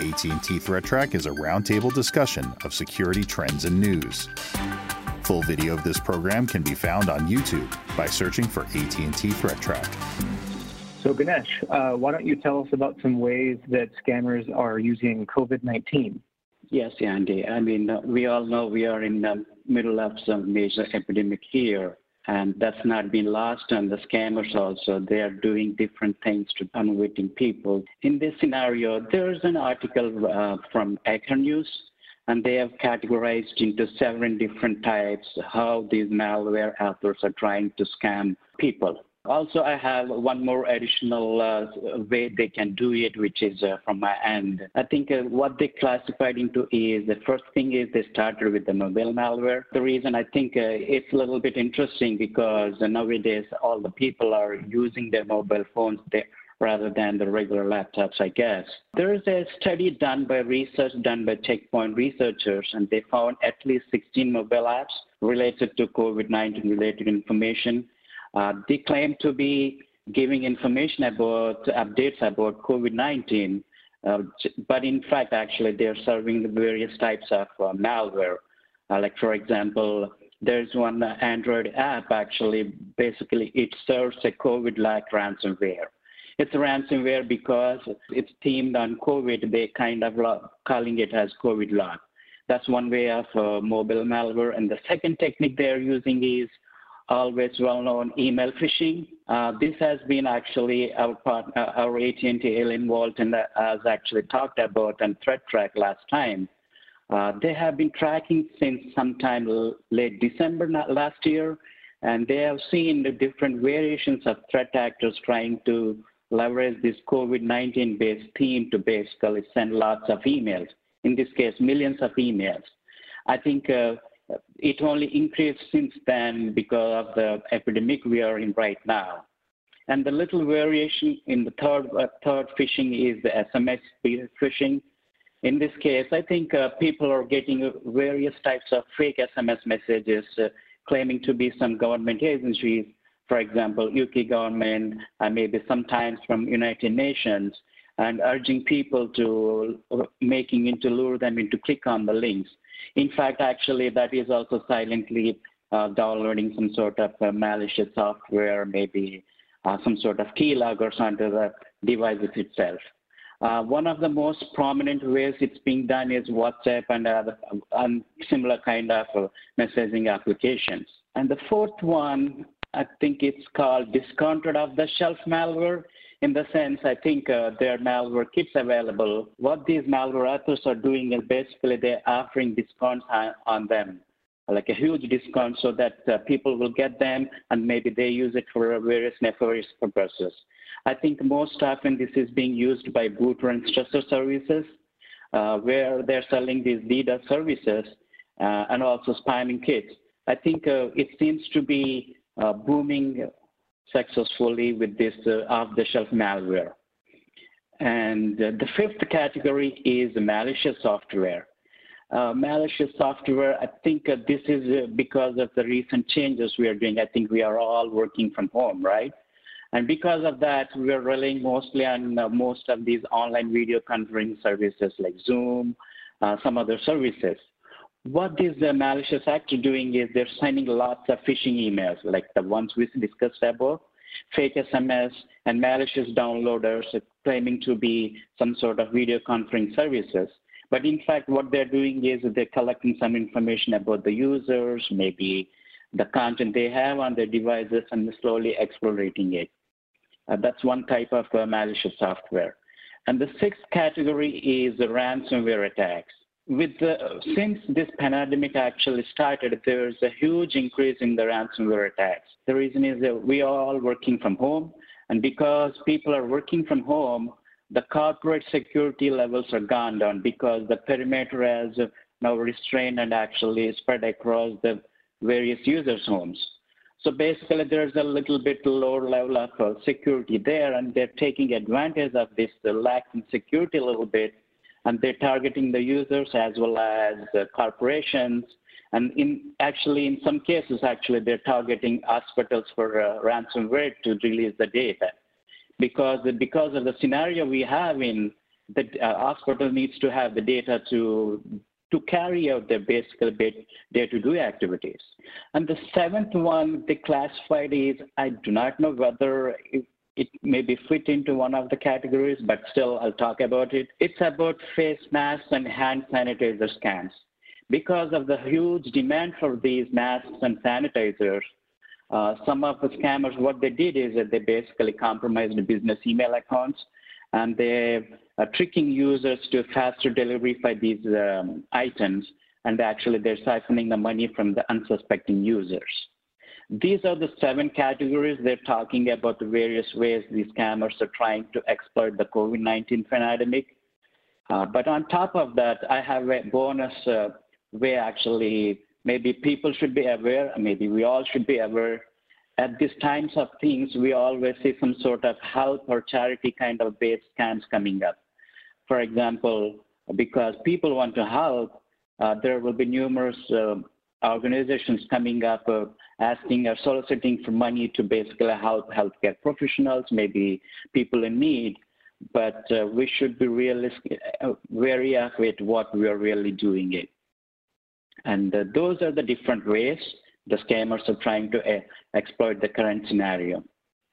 AT&T Threat Track is a roundtable discussion of security trends and news. Full video of this program can be found on YouTube by searching for AT&T Threat Track. So Ganesh, uh, why don't you tell us about some ways that scammers are using COVID-19? Yes, Andy. I mean, uh, we all know we are in the middle of some major epidemic here, and that's not been lost on the scammers also. They are doing different things to unwitting people. In this scenario, there's an article uh, from Hacker News, and they have categorized into seven different types how these malware authors are trying to scam people. Also, I have one more additional uh, way they can do it, which is uh, from my end. I think uh, what they classified into is the first thing is they started with the mobile malware. The reason I think uh, it's a little bit interesting because nowadays all the people are using their mobile phones. Rather than the regular laptops, I guess. There is a study done by research done by Checkpoint researchers, and they found at least 16 mobile apps related to COVID-19 related information uh, they claim to be giving information about updates about COVID-19, uh, but in fact, actually, they're serving the various types of uh, malware. Uh, like, for example, there's one Android app actually, basically, it serves a COVID-like ransomware. It's ransomware because it's themed on COVID. They kind of calling it as COVID lock. That's one way of uh, mobile malware. And the second technique they're using is always well-known email phishing. Uh, this has been actually our partner, uh, our AT&T Ellen Walton has actually talked about on Threat Track last time. Uh, they have been tracking since sometime late December last year, and they have seen the different variations of threat actors trying to leverage this COVID-19 based theme to basically send lots of emails. In this case, millions of emails. I think uh, it only increased since then because of the epidemic we are in right now. And the little variation in the third, uh, third phishing is the SMS phishing. In this case, I think uh, people are getting various types of fake SMS messages uh, claiming to be some government agencies, for example, UK government, and maybe sometimes from United Nations, and urging people to uh, making into lure them into click on the links. In fact, actually, that is also silently uh, downloading some sort of uh, malicious software, maybe uh, some sort of keyloggers onto the devices itself. Uh, one of the most prominent ways it's being done is WhatsApp and, other, and similar kind of uh, messaging applications. And the fourth one, I think it's called discounted off-the-shelf malware in the sense I think uh, there are malware kits available. What these malware authors are doing is basically they're offering discounts on, on them, like a huge discount so that uh, people will get them and maybe they use it for various nefarious purposes. I think most often this is being used by boot and stressor services uh, where they're selling these DDoS services uh, and also spamming kits. I think uh, it seems to be uh, booming successfully with this uh, off-the-shelf malware. And uh, the fifth category is malicious software. Uh, malicious software, I think uh, this is uh, because of the recent changes we are doing. I think we are all working from home, right? And because of that, we are relying mostly on uh, most of these online video conferencing services like Zoom, some other services. What is the malicious actor doing is they're sending lots of phishing emails, like the ones we discussed above, fake SMS, and malicious downloaders claiming to be some sort of video conferencing services. But in fact, what they're doing is they're collecting some information about the users, maybe the content they have on their devices, and slowly exploiting it. Uh, that's one type of uh, malicious software. And the sixth category is the ransomware attacks with the, since this pandemic actually started, there's a huge increase in the ransomware attacks. The reason is that we are all working from home, and because people are working from home, the corporate security levels are gone down because the perimeter has now restrained and actually spread across the various users' homes. So basically, there's a little bit lower level of uh, security there, and they're taking advantage of this lack in security a little bit and they're targeting the users as well as corporations. And in actually, in some cases, actually, they're targeting hospitals for uh, ransomware to release the data, because because of the scenario we have in the uh, hospital needs to have the data to to carry out their basic day-to-day activities. And the seventh one they classified is I do not know whether it, may be fit into one of the categories, but still I'll talk about it. It's about face masks and hand sanitizer scans. Because of the huge demand for these masks and sanitizers, uh, some of the scammers, what they did is that they basically compromised business email accounts and they are tricking users to faster delivery by these um, items, and actually they're siphoning the money from the unsuspecting users. These are the seven categories they're talking about the various ways these scammers are trying to exploit the COVID-19 pandemic. Uh, but on top of that, I have a bonus uh, way actually maybe people should be aware, maybe we all should be aware at these times of things, we always see some sort of help or charity kind of based scams coming up. For example, because people want to help, uh, there will be numerous uh, organizations coming up uh, asking or soliciting for money to basically help healthcare professionals, maybe people in need. But uh, we should be realistic, uh, wary of it, what we are really doing it. And uh, those are the different ways the scammers are trying to uh, exploit the current scenario.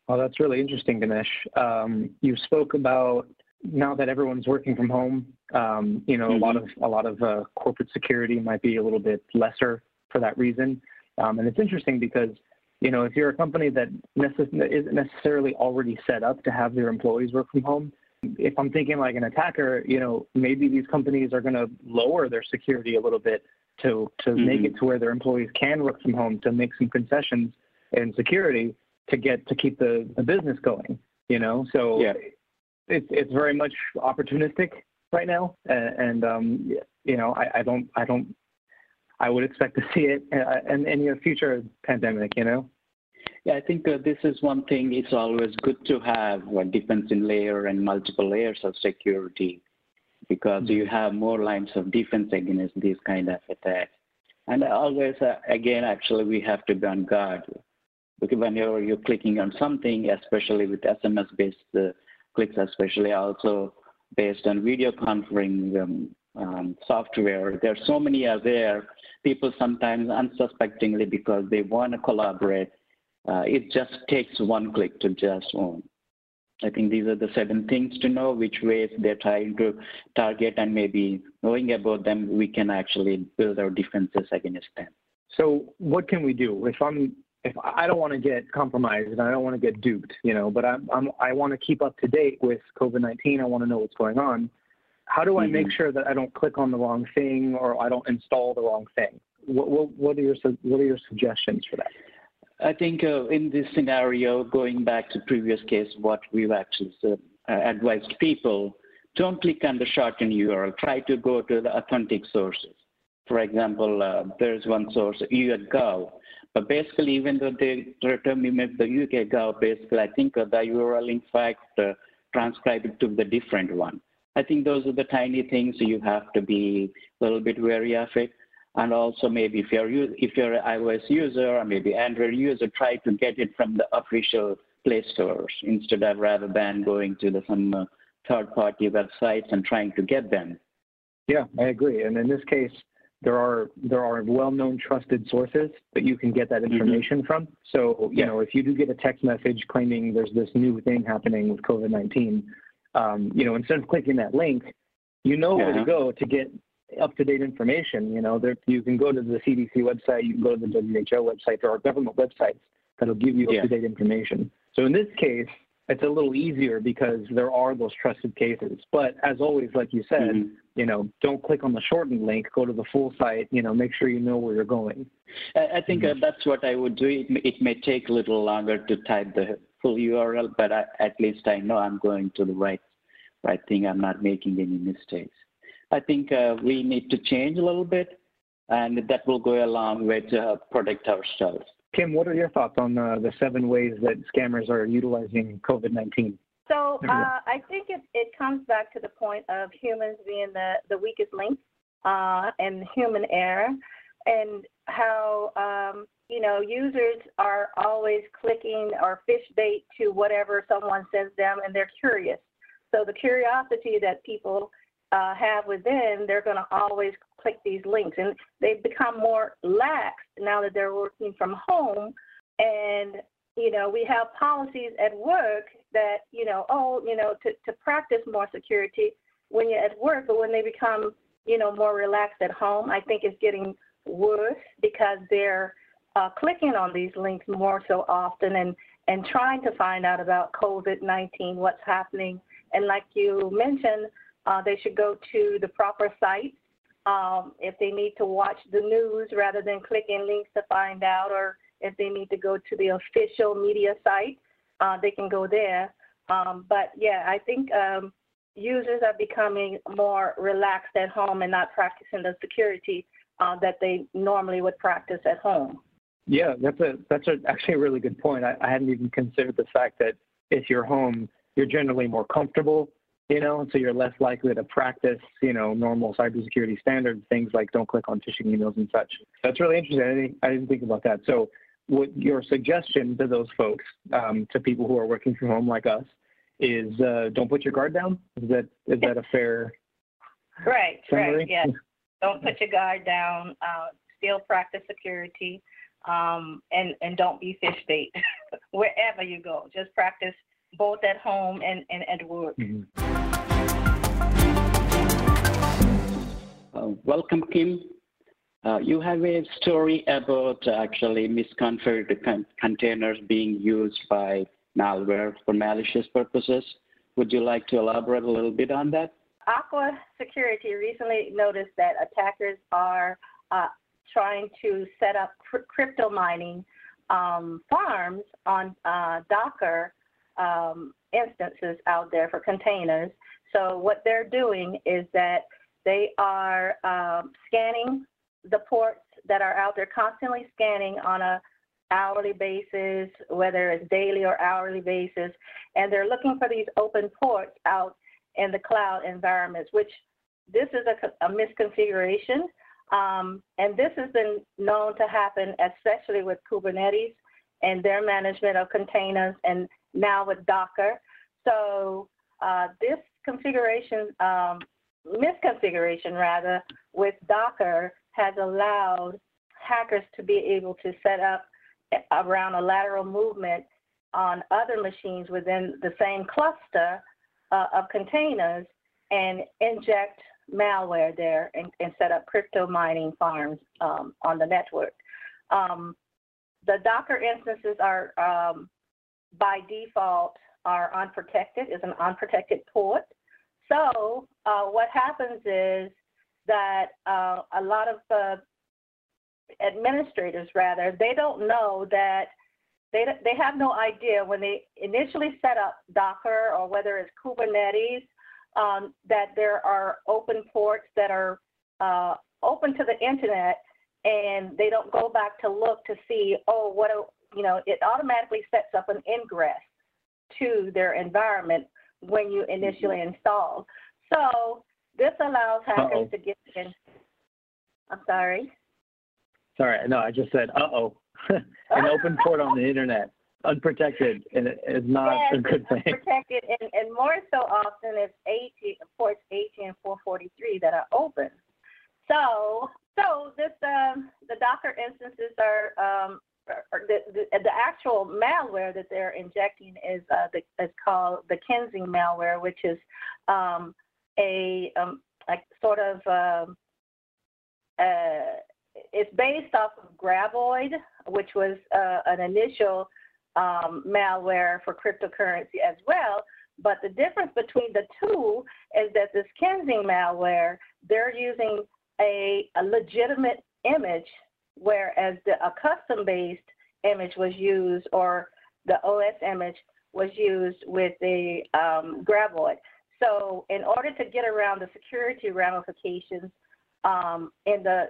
Well, that's really interesting, Ganesh. Um, you spoke about now that everyone's working from home. Um, you know, mm-hmm. a lot mm-hmm. of a lot of uh, corporate security might be a little bit lesser for that reason. Um, and it's interesting because you know if you're a company that necess- isn't necessarily already set up to have their employees work from home, if I'm thinking like an attacker, you know, maybe these companies are going to lower their security a little bit to to mm-hmm. make it to where their employees can work from home to make some concessions in security to get to keep the, the business going you know so yeah. it's it's very much opportunistic right now and, and um you know I, I don't i don't i would expect to see it uh, in any future pandemic you know yeah, I think uh, this is one thing. It's always good to have a defense in layer and multiple layers of security because you mm-hmm. have more lines of defense against these kind of attacks. And always, uh, again, actually, we have to be on guard. Because whenever you're clicking on something, especially with SMS-based uh, clicks, especially also based on video conferencing um, um, software, there are so many are there. People sometimes unsuspectingly, because they want to collaborate, uh, it just takes one click to just own. I think these are the seven things to know which ways they're trying to target and maybe knowing about them, we can actually build our defenses against them. So what can we do if I'm if I don't want to get compromised and I don't want to get duped, you know, but I'm, I'm I want to keep up to date with COVID-19. I want to know what's going on. How do I mm-hmm. make sure that I don't click on the wrong thing or I don't install the wrong thing? What, what, what are your what are your suggestions for that? I think uh, in this scenario, going back to previous case, what we've actually uh, advised people, don't click on the shortened URL. Try to go to the authentic sources. For example, uh, there's one source, UK But basically, even though they terminate the UK Gov, basically, I think uh, the URL, in fact, uh, transcribe to the different one. I think those are the tiny things you have to be a little bit wary of it and also maybe if you're if you're an iOS user or maybe Android user, try to get it from the official Play stores instead of rather than going to the, some uh, third-party websites and trying to get them. Yeah, I agree. And in this case, there are there are well-known trusted sources that you can get that mm-hmm. information mm-hmm. from. So you yeah. know, if you do get a text message claiming there's this new thing happening with COVID-19, um, you know, instead of clicking that link, you know yeah. where to go to get up-to-date information. You know, there, you can go to the CDC website, you can go to the WHO website. There are government websites that'll give you yeah. up-to-date information. So in this case, it's a little easier because there are those trusted cases. But as always, like you said, mm-hmm. you know, don't click on the shortened link. Go to the full site. You know, make sure you know where you're going. I, think mm-hmm. uh, that's what I would do. It, it may take a little longer to type the full URL, but I, at least I know I'm going to the right right thing. I'm not making any mistakes. I think uh, we need to change a little bit, and that will go along with uh, protect ourselves. Kim, what are your thoughts on uh, the seven ways that scammers are utilizing COVID 19? So uh, I think it, it comes back to the point of humans being the, the weakest link uh, and human error, and how um, you know users are always clicking or fish bait to whatever someone sends them, and they're curious. So the curiosity that people uh, have within, they're going to always click these links. And they've become more lax now that they're working from home. And, you know, we have policies at work that, you know, oh, you know, to, to practice more security when you're at work, but when they become, you know, more relaxed at home, I think it's getting worse because they're uh, clicking on these links more so often and, and trying to find out about COVID 19, what's happening. And like you mentioned, uh, they should go to the proper sites um, if they need to watch the news rather than clicking links to find out, or if they need to go to the official media site, uh, they can go there. Um, but yeah, I think um, users are becoming more relaxed at home and not practicing the security uh, that they normally would practice at home. Yeah, that's a that's a, actually a really good point. I, I hadn't even considered the fact that if you're home, you're generally more comfortable, you know, and so you're less likely to practice, you know, normal cybersecurity standards, things like don't click on phishing emails and such. That's really interesting. I didn't, I didn't think about that. So, what your suggestion to those folks, um, to people who are working from home like us, is uh, don't put your guard down. Is that is that a fair? Right. summary? Right. Yeah. Don't put your guard down. Uh, still practice security um, and and don't be fish bait wherever you go. Just practice both at home and, and at work. Mhm. Uh, welcome, Kim. Uh, you have a story about uh, actually misconfigured con- containers being used by malware for malicious purposes. Would you like to elaborate a little bit on that? Aqua Security recently noticed that attackers are uh, trying to set up cr- crypto mining um, farms on uh, Docker um, instances out there for containers. So what they're doing is that they are um, scanning the ports that are out there, constantly scanning on a hourly basis, whether it's daily or hourly basis, and they're looking for these open ports out in the cloud environments, which this is a, a misconfiguration. Um, and this has been known to happen, especially with Kubernetes and their management of containers, and now with Docker. So uh, this configuration, um, misconfiguration rather, with Docker has allowed hackers to be able to set up around a lateral movement on other machines within the same cluster uh, of containers and inject malware there and, and set up crypto mining farms um, on the network. Um, the Docker instances are um, by default are unprotected, is an unprotected port. So uh, what happens is that uh, a lot of administrators, rather, they don't know that they, they have no idea when they initially set up Docker or whether it's Kubernetes um, that there are open ports that are uh, open to the internet and they don't go back to look to see, oh, what, a, you know, it automatically sets up an ingress to their environment when you initially install. So this allows hackers Uh-oh. to get in. I'm sorry. Sorry, no, I just said, uh-oh. An open port on the internet, unprotected, and it is not yes, a good thing. protected, and, and more so often it's 18, ports 18 and 443 that are open. So, so this um, the Docker instances are, um, the, the the actual malware that they're injecting is uh, the is called the Kinsing malware, which is um, a um, like sort of um, uh, it's based off of Graboid, which was uh, an initial um, malware for cryptocurrency as well. But the difference between the two is that this Kinsing malware, they're using a, a legitimate image, whereas the, a custom-based image was used, or the OS image was used with the um, Graboid. So in order to get around the security ramifications um, in the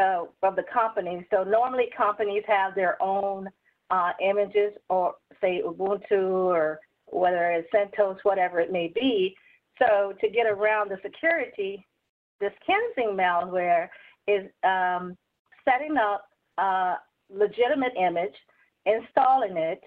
uh, of the company, so normally companies have their own uh, images, or say Ubuntu, or whether it's CentOS, whatever it may be. So to get around the security, this Kinsing malware is um, setting up a legitimate image, installing it,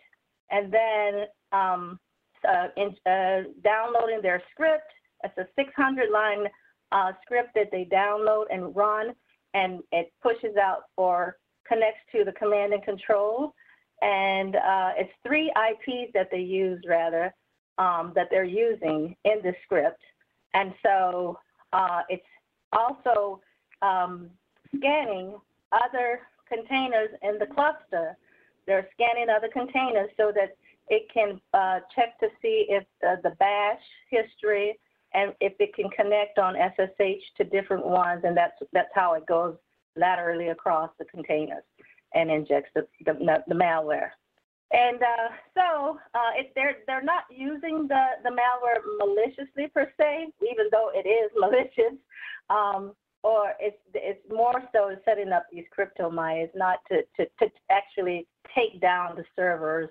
and then um, uh, in, uh, downloading their script. It's a 600 line uh, script that they download and run, and it pushes out or connects to the command and control. And uh, it's three IPs that they use, rather, um, that they're using in the script. And so uh, it's also um, scanning other containers in the cluster. They're scanning other containers so that it can uh, check to see if uh, the bash history and if it can connect on SSH to different ones, and that's that's how it goes laterally across the containers and injects the the, the malware. And uh, so uh, if they're they're not using the the malware maliciously per se, even though it is malicious. Um, or it's it's more so setting up these crypto miners, not to, to, to actually take down the servers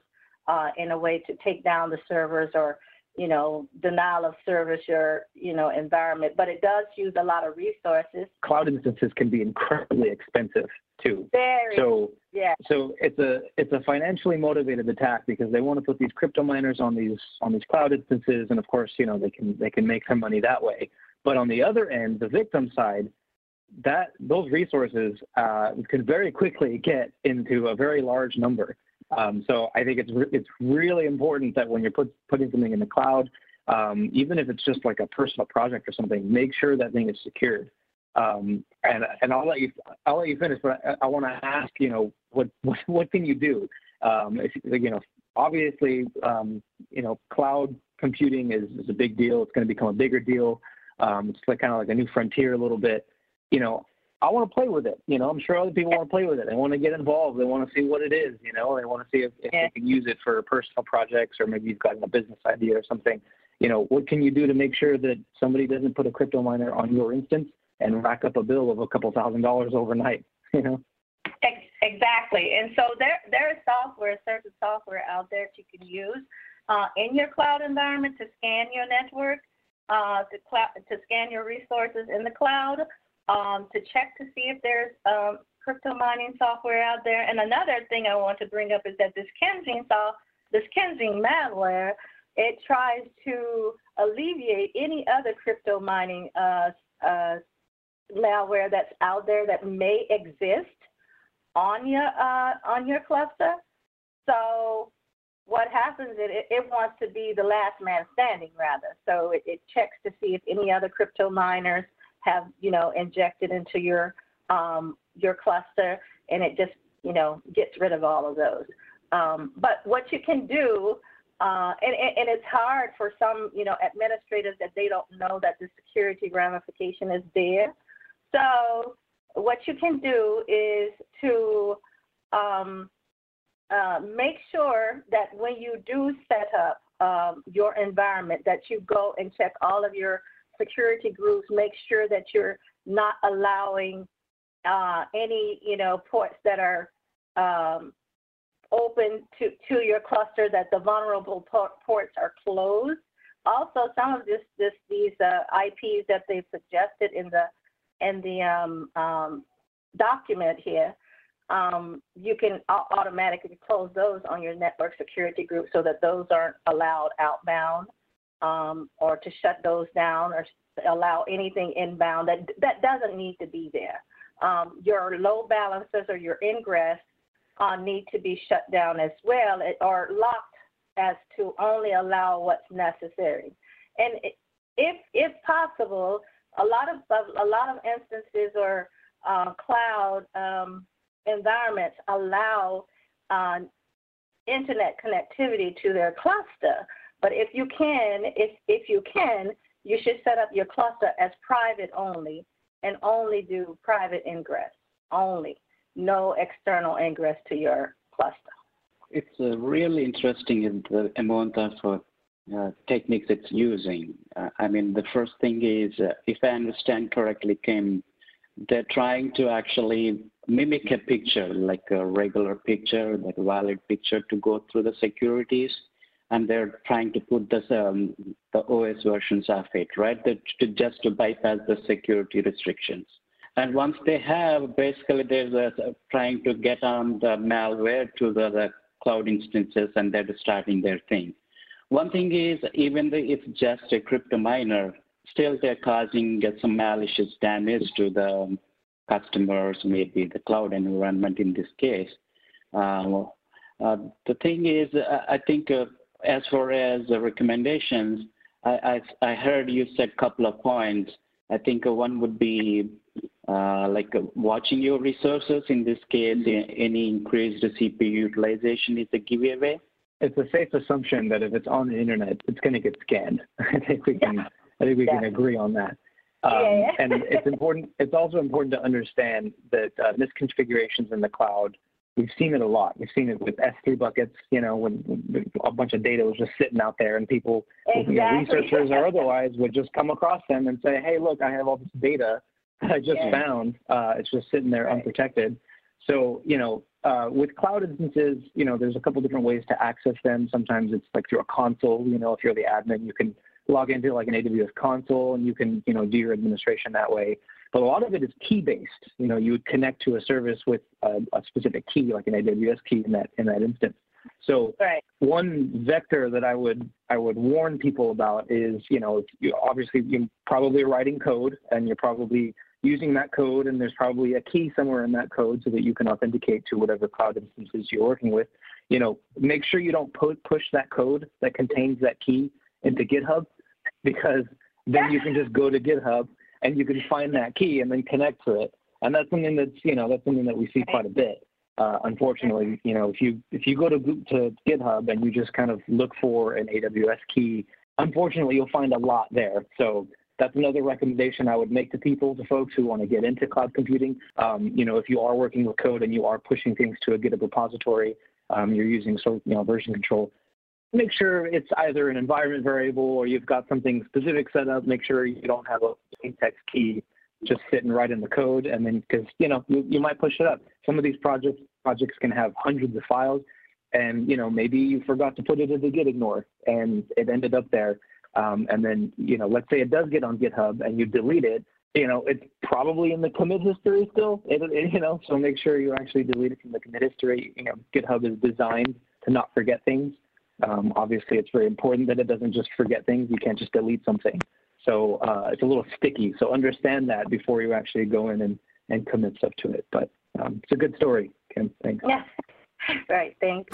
uh, in a way to take down the servers or you know denial of service your you know environment, but it does use a lot of resources. Cloud instances can be incredibly expensive too. Very. So yeah. So it's a it's a financially motivated attack because they want to put these crypto miners on these on these cloud instances, and of course you know they can they can make some money that way. But on the other end, the victim side, that those resources uh, can very quickly get into a very large number. Um, so I think it's re- it's really important that when you're put, putting something in the cloud, um, even if it's just like a personal project or something, make sure that thing is secured. Um, and and I'll let you I'll let you finish, but I, I want to ask you know what, what what can you do? Um, if, you know, obviously, um, you know, cloud computing is, is a big deal. It's going to become a bigger deal. Um, it's like kind of like a new frontier a little bit you know, I want to play with it. You know, I'm sure other people want to play with it. They want to get involved. They want to see what it is. You know, they want to see if, if yeah. they can use it for personal projects or maybe you've got a business idea or something. You know, what can you do to make sure that somebody doesn't put a crypto miner on your instance and rack up a bill of a couple thousand dollars overnight? You know. Exactly, and so there there is software, certain software out there that you can use uh, in your cloud environment to scan your network, uh, to cl- to scan your resources in the cloud um, to check to see if there's um, crypto mining software out there. And another thing I want to bring up is that this Kinsing soft, this Kinsing malware, it tries to alleviate any other crypto mining uh, uh, malware that's out there that may exist on your uh, on your cluster. So what happens is it, it wants to be the last man standing rather. So it, it checks to see if any other crypto miners have you know injected into your um, your cluster, and it just you know gets rid of all of those. Um, but what you can do, uh, and, and it's hard for some you know administrators that they don't know that the security ramification is there. So what you can do is to um, uh, make sure that when you do set up um, your environment, that you go and check all of your security groups make sure that you're not allowing uh, any, you know, ports that are um, open to, to your cluster, that the vulnerable ports are closed. Also, some of this, this these uh, IPs that they've suggested in the in the um, um, document here, um, you can automatically close those on your network security group so that those aren't allowed outbound um, or to shut those down or allow anything inbound that that doesn't need to be there. Um, your load balances or your ingress uh, need to be shut down as well or locked as to only allow what's necessary. And if if possible, a lot of a lot of instances or uh, cloud um, environments allow uh, internet connectivity to their cluster. But if you can, if, if you can, you should set up your cluster as private only and only do private ingress only, no external ingress to your cluster. It's uh, really interesting the amount of uh, uh, techniques it's using. Uh, I mean, the first thing is, uh, if I understand correctly, Kim, they're trying to actually mimic a picture, like a regular picture, like a valid picture to go through the securities and they're trying to put this, um, the OS versions of it, right, that to just to bypass the security restrictions. And once they have, basically they're uh, trying to get on the malware to the, the cloud instances and they're starting their thing. one thing is, even though it's just a crypto miner, still they're causing some malicious damage to the customers, maybe the cloud environment in this case. Uh, uh, the thing is, I think uh, as far as the recommendations, I, I, I, heard you said a couple of points. I think one would be uh, like watching your resources. In this case, any increased CPU utilization is a giveaway. It's a safe assumption that if it's on the internet, it's going to get scanned. I think we can. I think we yeah. can agree on that. Um, yeah, yeah. and it's important. It's also important to understand that uh, misconfigurations in the cloud. We've seen it a lot. We've seen it with S3 buckets. You know, when, when a bunch of data was just sitting out there, and people, exactly. you know, researchers or otherwise, would just come across them and say, "Hey, look, I have all this data I just yeah. found. Uh, it's just sitting there right. unprotected." So, you know, uh, with cloud instances, you know, there's a couple different ways to access them. Sometimes it's like through a console. You know, if you're the admin, you can log into like an AWS console and you can, you know, do your administration that way. But a lot of it is key based. You know, you would connect to a service with a, a specific key, like an AWS key in that in that instance. So right. one vector that I would I would warn people about is, you know, you, obviously you're probably writing code and you're probably using that code, and there's probably a key somewhere in that code so that you can authenticate to whatever cloud instances you're working with. You know, make sure you don't pu- push that code that contains that key into GitHub because then you can just go to GitHub and you can find that key and then connect to it. And that's something that's you know that's something that we see quite a bit. Uh, unfortunately, you know if you if you go to to GitHub and you just kind of look for an AWS key, unfortunately you'll find a lot there. So that's another recommendation I would make to people, to folks who want to get into cloud computing. Um, you know, if you are working with code and you are pushing things to a GitHub repository, um, you're using so you know version control make sure it's either an environment variable or you've got something specific set up. Make sure you don't have a plain text key just sitting right in the code, and then because you know you, you might push it up. Some of these projects projects can have hundreds of files, and you know maybe you forgot to put it in the git ignore, and it ended up there. Um, and then you know let's say it does get on GitHub and you delete it. You know, it's probably in the commit history still. It, it, you know, so make sure you actually delete it from the commit history. You know, GitHub is designed to not forget things. Um, obviously, it's very important that it doesn't just forget things. You can't just delete something. So uh, it's a little sticky. So understand that before you actually go in and, and commit stuff to it. But um, it's a good story, Kim. Thanks. Yeah. Right. Thanks.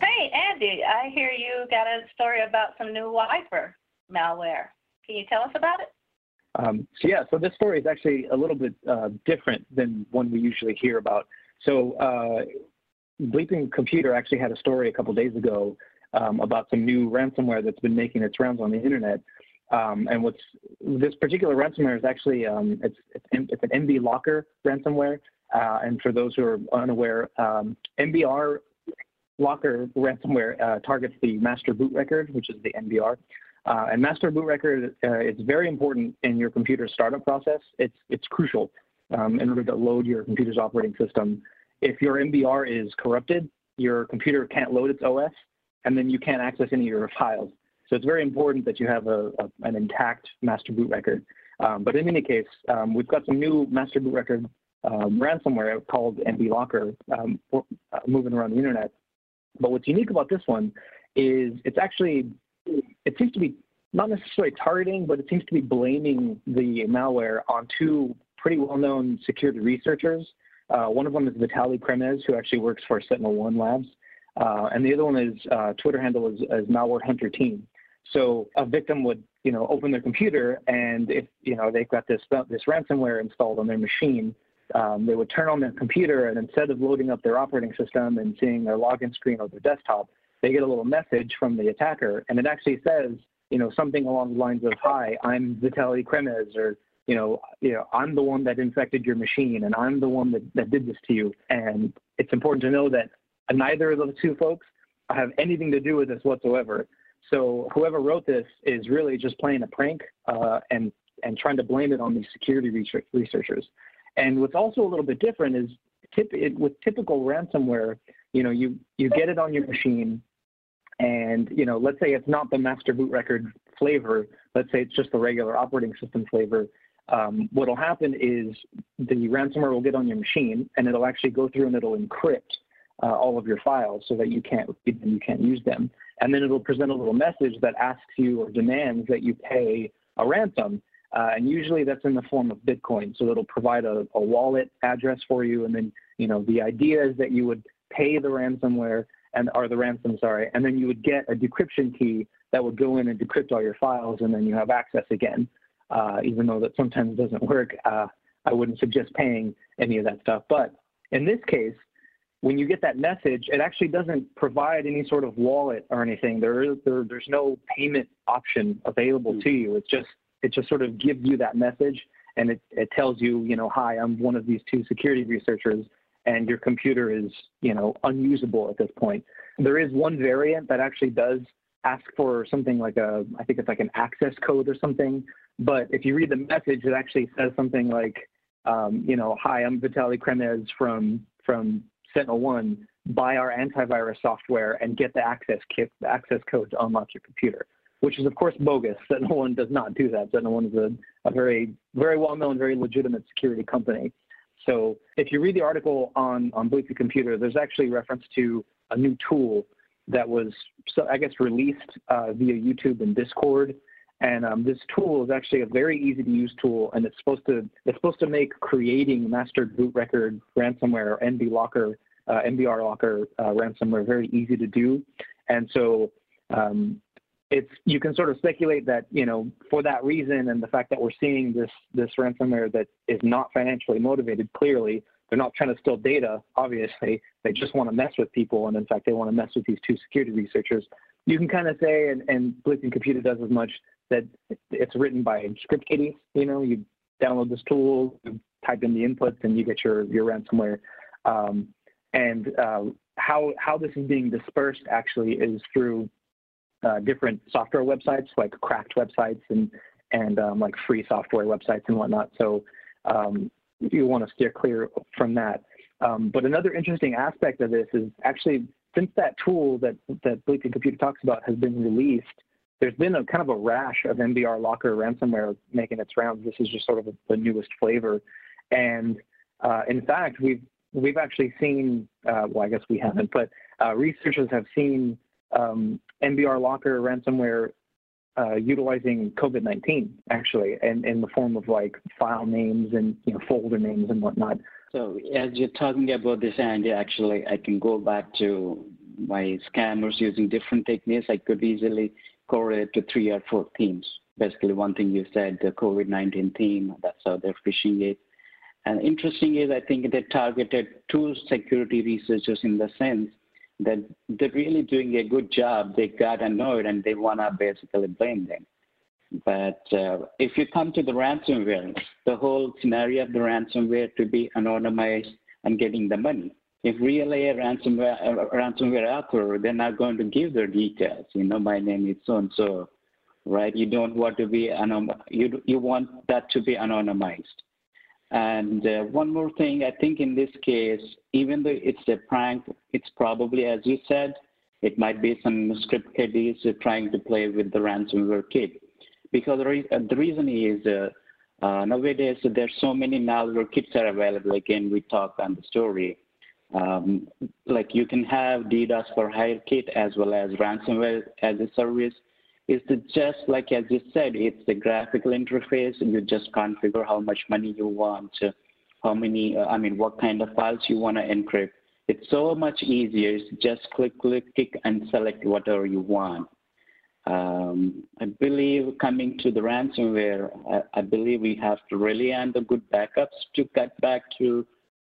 Hey, Andy, I hear you got a story about some new Wiper malware. Can you tell us about it? Um, so yeah, so this story is actually a little bit uh, different than one we usually hear about. So uh, Bleeping Computer actually had a story a couple days ago um, about some new ransomware that's been making its rounds on the internet. Um, and what's this particular ransomware is actually um, it's, it's, it's, an MBLocker ransomware. Uh, and for those who are unaware, um, MBR Locker ransomware uh, targets the master boot record, which is the MBR. Uh, and master boot record uh, is very important in your computer startup process. It's it's crucial um, in order to load your computer's operating system if your MBR is corrupted, your computer can't load its OS, and then you can't access any of your files. So it's very important that you have a, a an intact master boot record. Um, but in any case, um, we've got some new master boot record um, ransomware called MBLocker um, uh, moving around the internet. But what's unique about this one is it's actually, it seems to be not necessarily targeting, but it seems to be blaming the malware on two pretty well-known security researchers uh, one of them is Vitaly Kremez, who actually works for Sentinel One Labs, uh, and the other one is uh, Twitter handle is, is Malware Hunter Team. So a victim would, you know, open their computer, and if you know they've got this this ransomware installed on their machine, um, they would turn on their computer, and instead of loading up their operating system and seeing their login screen or their desktop, they get a little message from the attacker, and it actually says, you know, something along the lines of, "Hi, I'm Vitaly Kremez," or you know, you know, I'm the one that infected your machine and I'm the one that, that did this to you. And it's important to know that neither of those two folks have anything to do with this whatsoever. So whoever wrote this is really just playing a prank uh, and and trying to blame it on these security research researchers. And what's also a little bit different is tip, it, with typical ransomware, you know, you you get it on your machine, and you know, let's say it's not the master boot record flavor. Let's say it's just the regular operating system flavor um, what will happen is the ransomware will get on your machine and it'll actually go through and it'll encrypt uh, all of your files so that you can't read them, you can't use them. And then it'll present a little message that asks you or demands that you pay a ransom. Uh, and usually that's in the form of Bitcoin. So it'll provide a, a wallet address for you. And then, you know, the idea is that you would pay the ransomware and or the ransom, sorry, and then you would get a decryption key that would go in and decrypt all your files, and then you have access again. Uh, even though that sometimes doesn't work, uh, I wouldn't suggest paying any of that stuff. But in this case, when you get that message, it actually doesn't provide any sort of wallet or anything. There is there, there's no payment option available to you. It's just it just sort of gives you that message and it, it tells you, you know, hi, I'm one of these two security researchers and your computer is, you know, unusable at this point. There is one variant that actually does ask for something like a, I think it's like an access code or something. But if you read the message, it actually says something like, um, you know, hi, I'm Vitaly Kremez from from Sentinel One. Buy our antivirus software and get the access kit, the access code to unlock your computer. Which is of course bogus. Sentinel One does not do that. Sentinel One is a, a very very well known, very legitimate security company. So if you read the article on on Bleeping Computer, there's actually reference to a new tool that was, so I guess, released uh, via YouTube and Discord. And um, this tool is actually a very easy to use tool, and it's supposed to it's supposed to make creating master boot record ransomware or NB locker uh, NBR locker uh, ransomware very easy to do. And so um, it's you can sort of speculate that you know for that reason and the fact that we're seeing this this ransomware that is not financially motivated clearly they're not trying to steal data, obviously. They just want to mess with people. And in fact, they want to mess with these two security researchers. You can kind of say, and, and Bleeping Computer does as much, that it's written by script kiddies. You know, you download this tool, you type in the inputs, and you get your, your ransomware. Um, and uh, how, how this is being dispersed actually is through uh, different software websites, like cracked websites and, and um, like free software websites and whatnot. So um, you want to steer clear from that. Um, but another interesting aspect of this is actually since that tool that that Bleeping Computer talks about has been released, there's been a kind of a rash of NBR Locker ransomware making its rounds. This is just sort of a, the newest flavor, and uh, in fact, we've we've actually seen. Uh, well, I guess we haven't, but uh, researchers have seen um, NBR Locker ransomware uh, utilizing COVID-19 actually, and in the form of like file names and you know folder names and whatnot. So as you're talking about this, Andy, actually, I can go back to my scammers using different techniques. I could easily correlate to three or four themes. Basically, one thing you said, the COVID-19 theme. That's how they're phishing it. And interesting is, I think they targeted two security researchers in the sense that they're really doing a good job. They got annoyed and they want to basically blame them. But uh, if you come to the ransomware, the whole scenario of the ransomware to be anonymized and getting the money. If really a ransomware, a ransomware author, they're not going to give their details. You know, my name is so and so, right? You don't want to be anom- you you want that to be anonymized. And uh, one more thing, I think in this case, even though it's a prank, it's probably, as you said, it might be some script kiddies trying to play with the ransomware kit. Because the, re- the reason is uh, uh, nowadays there's so many malware kits are available. Again, we talked on the story. Um, like you can have DDoS for hire kit as well as ransomware as a service is just like as you said, it's the graphical interface you just configure how much money you want, how many, I mean, what kind of files you want to encrypt. It's so much easier. It's just click, click, click, and select whatever you want. Um, I believe coming to the ransomware, I, I, believe we have to rely on the good backups to get back to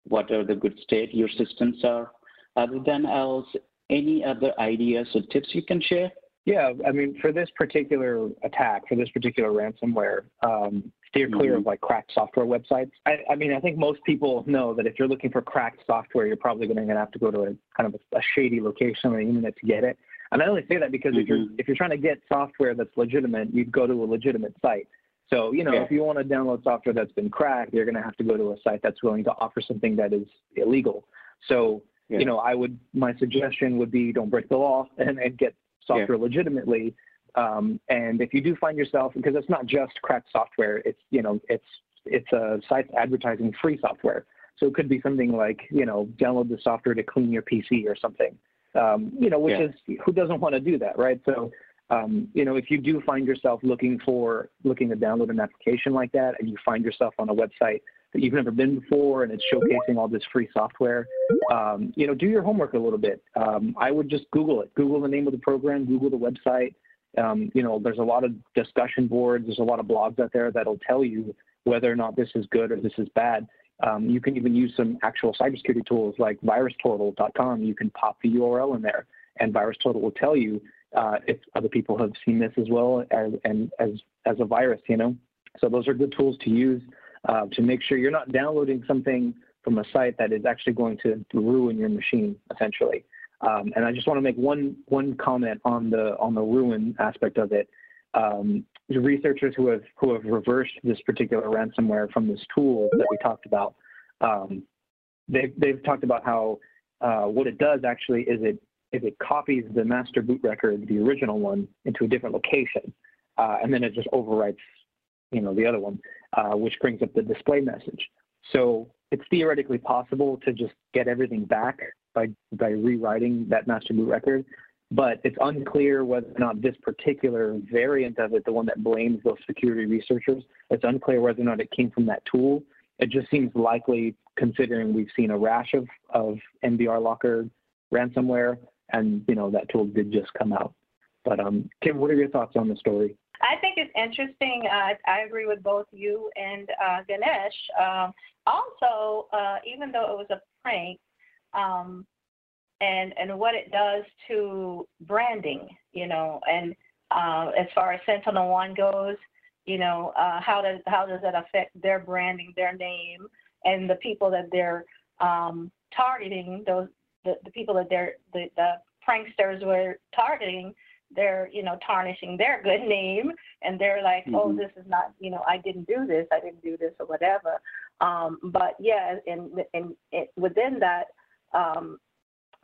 whatever the good state your systems are. Other than else, any other ideas or tips you can share? Yeah, I mean, for this particular attack, for this particular ransomware, um, steer clear mm-hmm. of like cracked software websites. I, I, mean, I think most people know that if you're looking for cracked software, you're probably going to have to go to a kind of a, a, shady location on the internet to get it. And I only say that because mm-hmm. if you're mm-hmm. if you're trying to get software that's legitimate, you'd go to a legitimate site. So you know, yeah. if you want to download software that's been cracked, you're going to have to go to a site that's willing to offer something that is illegal. So yeah. you know, I would my suggestion would be don't break the law and, and get software yeah. legitimately. Um, and if you do find yourself, because it's not just cracked software, it's you know it's it's a site advertising free software. So it could be something like, you know, download the software to clean your PC or something. Um, you know, which yeah. is who doesn't want to do that, right? So, um, you know, if you do find yourself looking for looking to download an application like that, and you find yourself on a website that you've never been before, and it's showcasing all this free software, um, you know, do your homework a little bit. Um, I would just Google it. Google the name of the program. Google the website. Um, you know, there's a lot of discussion boards. There's a lot of blogs out there that'll tell you whether or not this is good or this is bad. Um, you can even use some actual cybersecurity tools like VirusTotal.com. You can pop the URL in there, and VirusTotal will tell you uh, if other people have seen this as well as and as as a virus. You know, so those are good tools to use uh, to make sure you're not downloading something from a site that is actually going to ruin your machine essentially. Um, and I just want to make one one comment on the on the ruin aspect of it. Um, the researchers who have who have reversed this particular ransomware from this tool that we talked about, um, they've they've talked about how uh, what it does actually is it is it copies the master boot record, the original one, into a different location, uh, and then it just overwrites, you know, the other one, uh, which brings up the display message. So it's theoretically possible to just get everything back by by rewriting that master boot record, but it's unclear whether or not this particular variant of it, the one that blames those security researchers, it's unclear whether or not it came from that tool. It just seems likely, considering we've seen a rash of, of MBR Locker ransomware, and you know that tool did just come out. But um, Kim, what are your thoughts on the story? I think it's interesting. Uh, I agree with both you and uh, Ganesh. Um, also, uh, even though it was a prank, um, and and what it does to branding, you know, and uh, as far as Sentinel One goes, you know, uh, how does how does that affect their branding, their name, and the people that they're um, targeting, those the, the people that they're the, the pranksters were targeting, they're you know tarnishing their good name, and they're like, oh, mm-hmm. oh, this is not, you know, I didn't do this, I didn't do this, or whatever. Um, but yeah, and and within that. Um,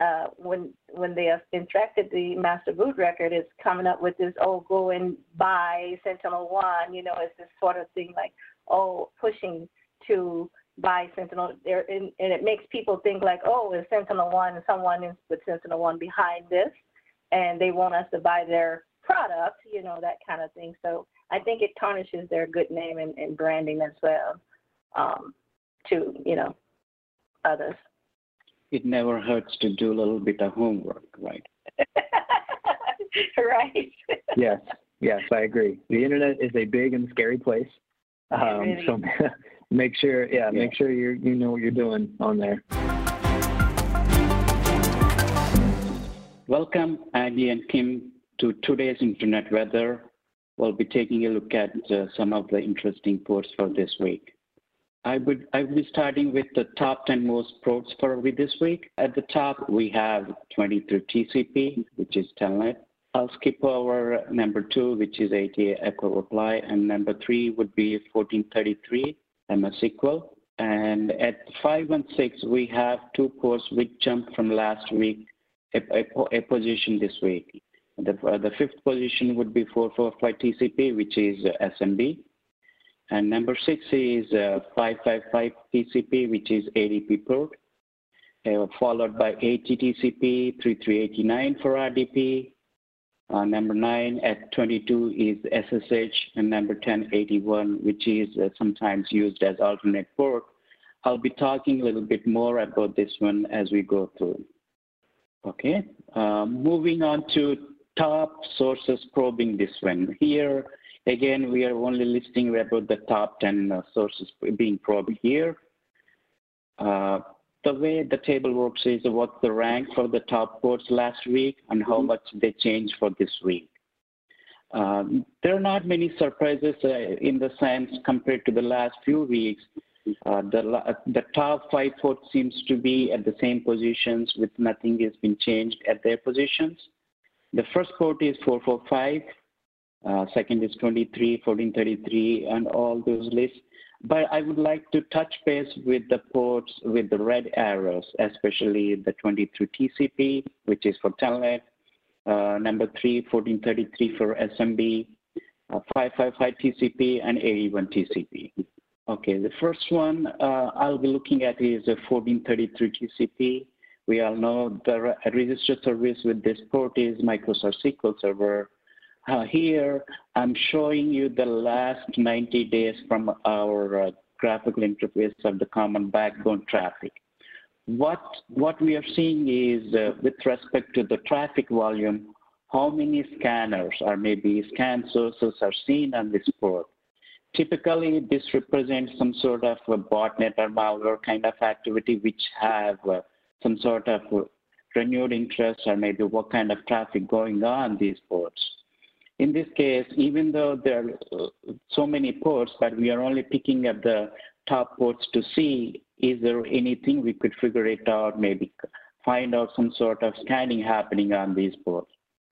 uh, when when they have instructed the master boot record, it's coming up with this, oh, go and buy Sentinel One. You know, it's this sort of thing like, oh, pushing to buy Sentinel there, and, and it makes people think like, oh, is Sentinel One someone is with Sentinel One behind this, and they want us to buy their product, you know, that kind of thing. So I think it tarnishes their good name and, and branding as well um, to you know others it never hurts to do a little bit of homework, right? right. yes, yes, I agree. The internet is a big and scary place. Um, really. So make sure, yeah, yeah, make sure you you know what you're doing on there. Welcome, Andy and Kim, to today's internet weather. We'll be taking a look at uh, some of the interesting ports for this week. I would I would be starting with the top 10 most ports for this week. At the top, we have 23 TCP, which is Telnet. I'll skip over number two, which is ATA Echo Reply, and number three would be 1433 MS SQL. And at five and six, we have two ports which jumped from last week a, a, a position this week. The, uh, the fifth position would be 445 TCP, which is SMB. And number six is uh, 555 TCP, which is ADB port, uh, followed by 80 TCP, 3389 for RDP. Uh, number nine at 22 is SSH, and number 1081, which is uh, sometimes used as alternate port. I'll be talking a little bit more about this one as we go through. Okay, uh, moving on to top sources probing this one. Here, Again, we are only listing about the top 10 uh, sources being probed here. Uh, the way the table works is what's the rank for the top ports last week and how much they changed for this week. Um, there are not many surprises uh, in the sense compared to the last few weeks. Uh, the, the top five ports seems to be at the same positions with nothing has been changed at their positions. The first port is 445, uh, second is 23, 1433, and all those lists. But I would like to touch base with the ports with the red arrows, especially the 23 TCP, which is for Telnet, uh, number three, 1433 for SMB, uh, 555 TCP, and 81 TCP. Okay, the first one uh, I'll be looking at is a 1433 TCP. We all know the registered service with this port is Microsoft SQL Server. Uh, here, I'm showing you the last 90 days from our uh, graphical interface of the common backbone traffic. What, what we are seeing is, uh, with respect to the traffic volume, how many scanners or maybe scan sources are seen on this port. Typically, this represents some sort of a botnet or malware kind of activity which have uh, some sort of renewed interest or maybe what kind of traffic going on these ports. In this case, even though there are uh, so many ports, but we are only picking up the top ports to see is there anything we could figure it out, maybe find out some sort of scanning happening on these ports.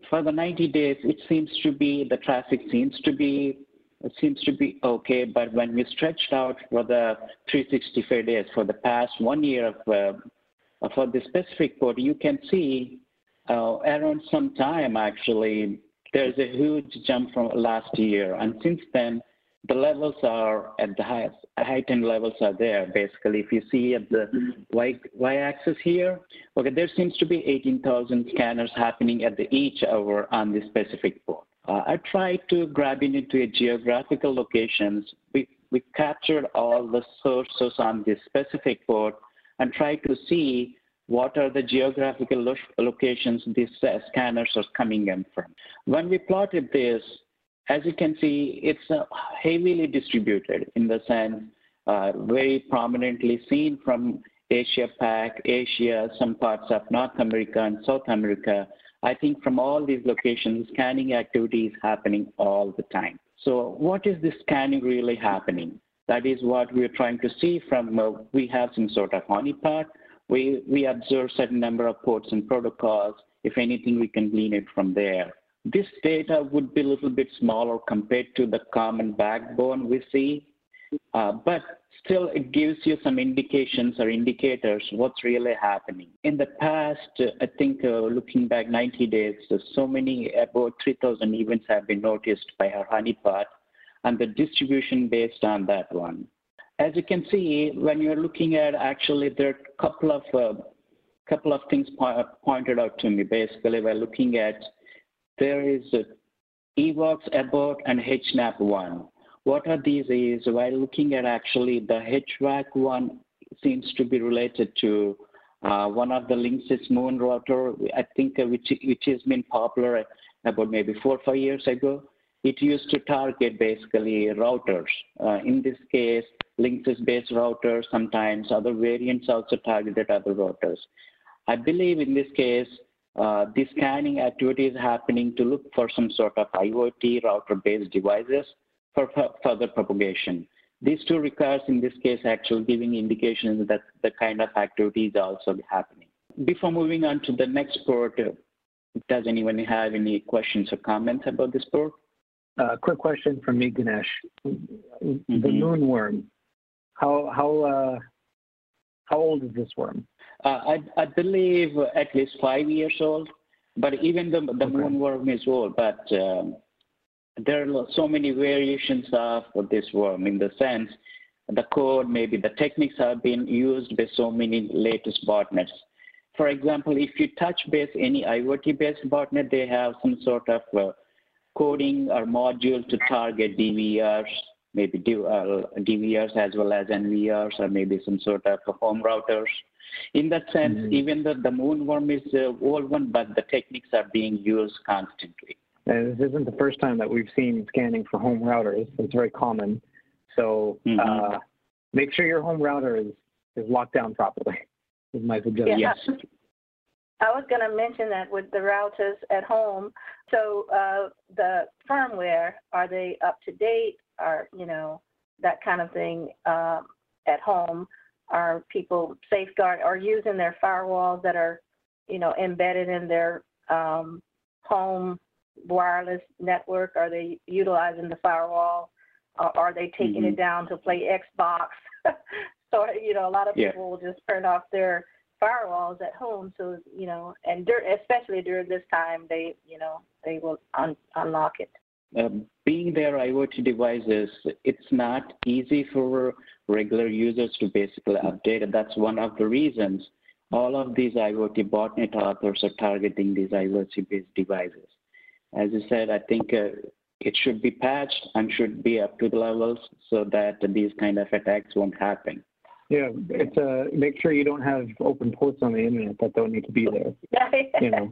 For the 90 days, it seems to be, the traffic seems to be, it seems to be okay, but when we stretched out for the 365 days, for the past one year of, uh, for the specific port, you can see uh, around some time actually, there's a huge jump from last year. And since then, the levels are at the highest, heightened levels are there. Basically, if you see at the y, y-axis here, okay, there seems to be 18,000 scanners happening at the each hour on this specific port. Uh, I tried to grab it into a geographical locations. We, we captured all the sources on this specific port and tried to see what are the geographical lo locations these uh, scanners are coming in from. When we plotted this, as you can see, it's uh, heavily distributed in the sense uh, very prominently seen from Asia Pac, Asia, some parts of North America and South America. I think from all these locations, scanning activity is happening all the time. So what is this scanning really happening? That is what we're trying to see from, uh, we have some sort of honeypot. We, we observe certain number of ports and protocols. If anything, we can glean it from there. This data would be a little bit smaller compared to the common backbone we see, uh, but still it gives you some indications or indicators what's really happening. In the past, uh, I think uh, looking back 90 days, so many, about 3,000 events have been noticed by our honeypot and the distribution based on that one. As you can see, when you're looking at actually there are a couple of, uh, couple of things po pointed out to me basically by looking at there is EVOX, ABORT, and HNAP1. What are these is, while looking at actually the HNAP one seems to be related to uh, one of the Linksys Moon router, I think, uh, which, which has been popular about maybe four or five years ago. It used to target basically routers. Uh, in this case, Linksys-based routers, sometimes other variants also targeted other routers. I believe in this case, uh, the scanning activity is happening to look for some sort of IoT router-based devices for further propagation. These two requires, in this case, actually giving indications that the kind of activity is also happening. Before moving on to the next port, does anyone have any questions or comments about this port? Uh, quick question from me, Ganesh. Mm -hmm. The mm-hmm. moonworm, how, how, uh, how old is this worm? Uh, I, I believe at least five years old, but even the, the okay. moonworm is old, but um, there are so many variations of this worm in the sense the code, maybe the techniques have been used by so many latest botnets. For example, if you touch base any IoT-based botnet, they have some sort of uh, coding or module to target DVRs, maybe DVRs uh, as well as NVRs or maybe some sort of home routers. In that sense, mm-hmm. even though the moonworm is uh, old one, but the techniques are being used constantly. And this isn't the first time that we've seen scanning for home routers. It's very common. So mm-hmm. uh, make sure your home router is, is locked down properly, is my suggestion. Yeah. Yes. I was going to mention that with the routers at home. So uh, the firmware, are they up to date? Are, you know, that kind of thing uh, at home? are people safeguard or using their firewalls that are, you know, embedded in their um, home wireless network? Are they utilizing the firewall? Or are they taking mm-hmm. it down to play Xbox? so you know, a lot of people yeah. will just turn off their firewalls at home. So you know, and dur- especially during this time, they you know they will un- unlock it. uh, being their IoT devices, it's not easy for regular users to basically update it. That's one of the reasons all of these IoT botnet authors are targeting these IoT-based devices. As you said, I think uh, it should be patched and should be up to the levels so that these kind of attacks won't happen. Yeah, it's uh, make sure you don't have open ports on the internet that don't need to be there. you know.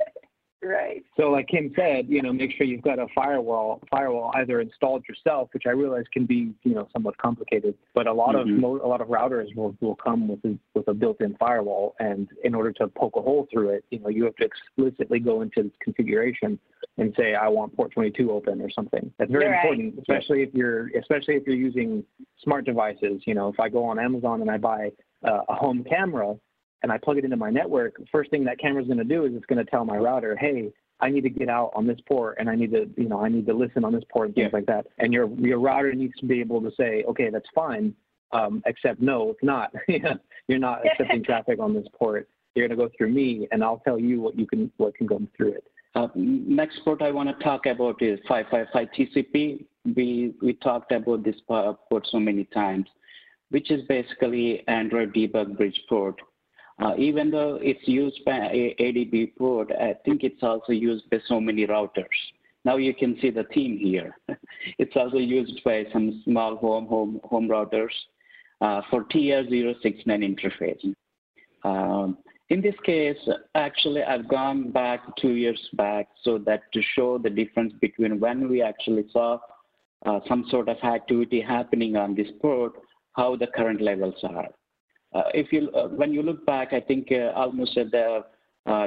Right. So like Kim said, you know, make sure you've got a firewall firewall either installed yourself, which I realize can be, you know, somewhat complicated, but a lot mm-hmm. of a lot of routers will, will come with a, with a built-in firewall and in order to poke a hole through it, you know, you have to explicitly go into this configuration and say I want port 22 open or something. That's very right. important, especially if you're especially if you're using smart devices, you know, if I go on Amazon and I buy uh, a home camera, and I plug it into my network, first thing that camera's going to do is it's going to tell my router, hey, I need to get out on this port and I need to, you know, I need to listen on this port and things yeah. like that. And your your router needs to be able to say, okay, that's fine, um, except no, it's not. You're not accepting traffic on this port. You're going to go through me, and I'll tell you what you can what can go through it. Uh, next port I want to talk about is 555 TCP. We we talked about this port so many times, which is basically Android debug bridge port. Uh, even though it's used by ADB port, I think it's also used by so many routers. Now you can see the theme here. it's also used by some small home home home routers uh, for TR069 interface. Um, in this case, actually, I've gone back two years back so that to show the difference between when we actually saw uh, some sort of activity happening on this port, how the current levels are. Uh, if you, uh, when you look back, I think uh, almost at the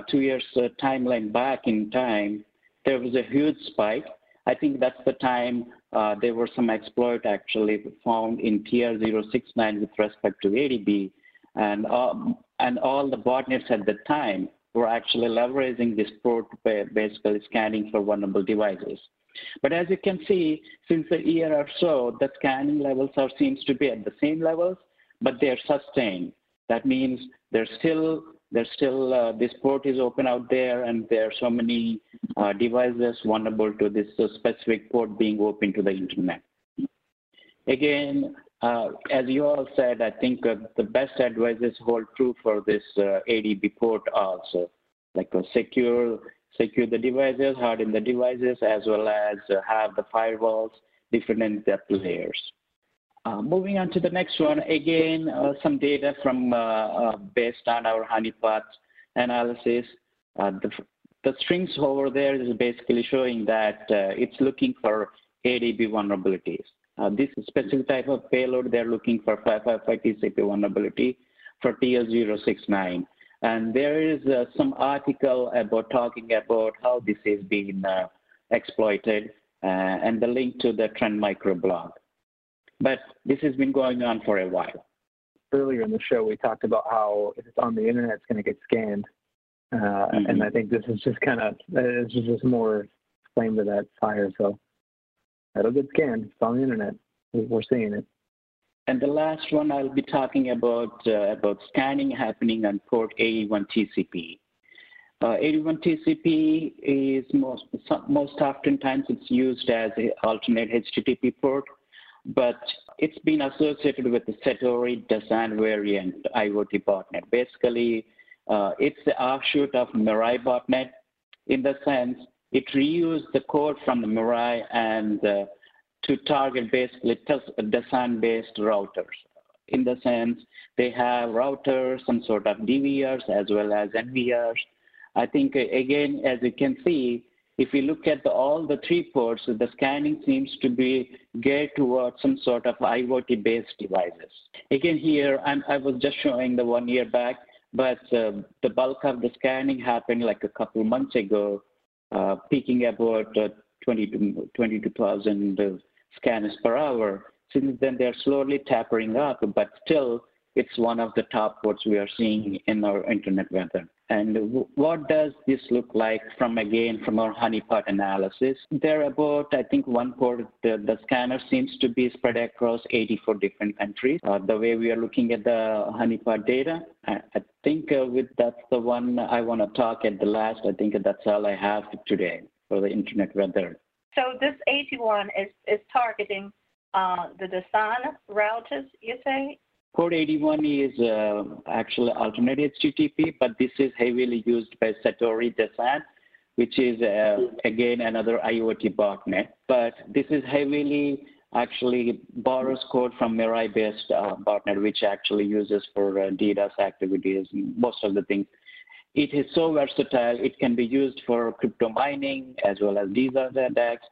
two years timeline back in time, there was a huge spike. I think that's the time uh, there were some exploit actually found in TR069 with respect to ADB, and um, and all the botnets at the time were actually leveraging this port basically scanning for vulnerable devices. But as you can see, since a year or so, the scanning levels are seems to be at the same levels, but they're sustained. That means there's still there's still uh, this port is open out there, and there are so many uh, devices vulnerable to this uh, specific port being open to the internet. Again, uh, as you all said, I think uh, the best advices hold true for this uh, ADB port also, like secure secure the devices, harden the devices, as well as have the firewalls different in depth layers. Uh, moving on to the next one, again, uh, some data from uh, uh based on our honeypot analysis. Uh, the, the strings over there is basically showing that uh, it's looking for ADB vulnerabilities. this specific type of payload, they're looking for 555 TCP vulnerability for TR069. And there is some article about talking about how this is being exploited and the link to the Trend Micro blog. But this has been going on for a while. Earlier in the show, we talked about how if it's on the internet, it's going to get scanned. Uh, mm-hmm. And I think this is just kind of, it's just more flame to that fire. So it'll get scanned. It's on the internet. We're seeing it. And the last one I'll be talking about uh, about scanning happening on port 81 TCP. Uh, 81 TCP is most most oftentimes it's used as an alternate HTTP port but it's been associated with the Satori DASAN variant IoT botnet. Basically, uh, it's the offshoot of Mirai botnet in the sense it reused the code from the Mirai and uh, to target basically DASAN-based routers. In the sense, they have routers, some sort of DVRs as well as NVRs. I think, again, as you can see, if we look at the, all the three ports, the scanning seems to be geared towards some sort of IoT-based devices. Again, here I'm, i was just showing the one year back, but uh, the bulk of the scanning happened like a couple months ago, uh, peaking about uh, 20 22,000 uh, scans per hour. Since then, they're slowly tapering up, but still, it's one of the top ports we are seeing in our internet weather. And what does this look like from, again, from our honeypot analysis? There are about, I think, one port, the, the scanner seems to be spread across 84 different countries. Uh, the way we are looking at the honeypot data, I, I think uh, with that's the one I want to talk at the last. I think that's all I have today for the internet weather. so this 81 is, is targeting uh, the DASAN routers, you say? Port 81 is uh, actually alternate HTTP, but this is heavily used by Satori DASAN, which is uh, again another IoT botnet. But this is heavily actually borrows code from Mirai-based uh, botnet, which actually uses for uh, DDoS activities, most of the things. It is so versatile. It can be used for crypto mining as well as DDoS attacks,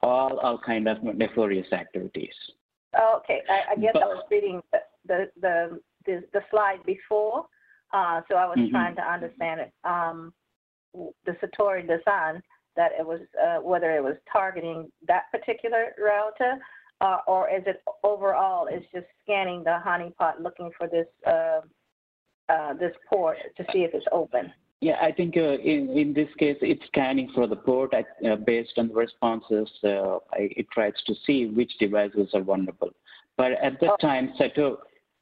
all all kind of nefarious activities. Okay, I, I guess but, I was reading the the, the, the slide before, uh, so I was mm-hmm. trying to understand it. Um, the Satori DASAN that it was uh, whether it was targeting that particular router uh, or is it overall it's just scanning the honeypot looking for this uh, uh, this port to see if it's open yeah i think uh, in, in this case it's scanning for the port uh, based on the responses uh, it tries to see which devices are vulnerable but at that oh. time satori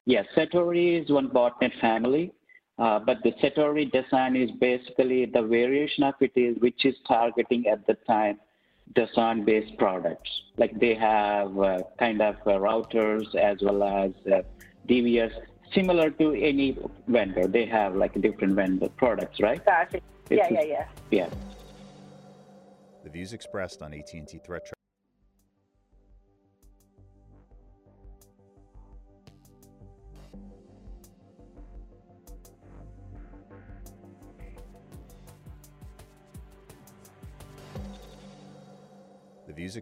yes satori is one botnet family uh, but the Satori DASAN is basically the variation of it is which is targeting at the time DASAN based products. Like they have uh, kind of uh, routers as well as uh, DVS, similar to any vendor. They have like different vendor products, right? Gotcha. Yeah, yeah, yeah. Yeah. The views expressed on AT&T Threat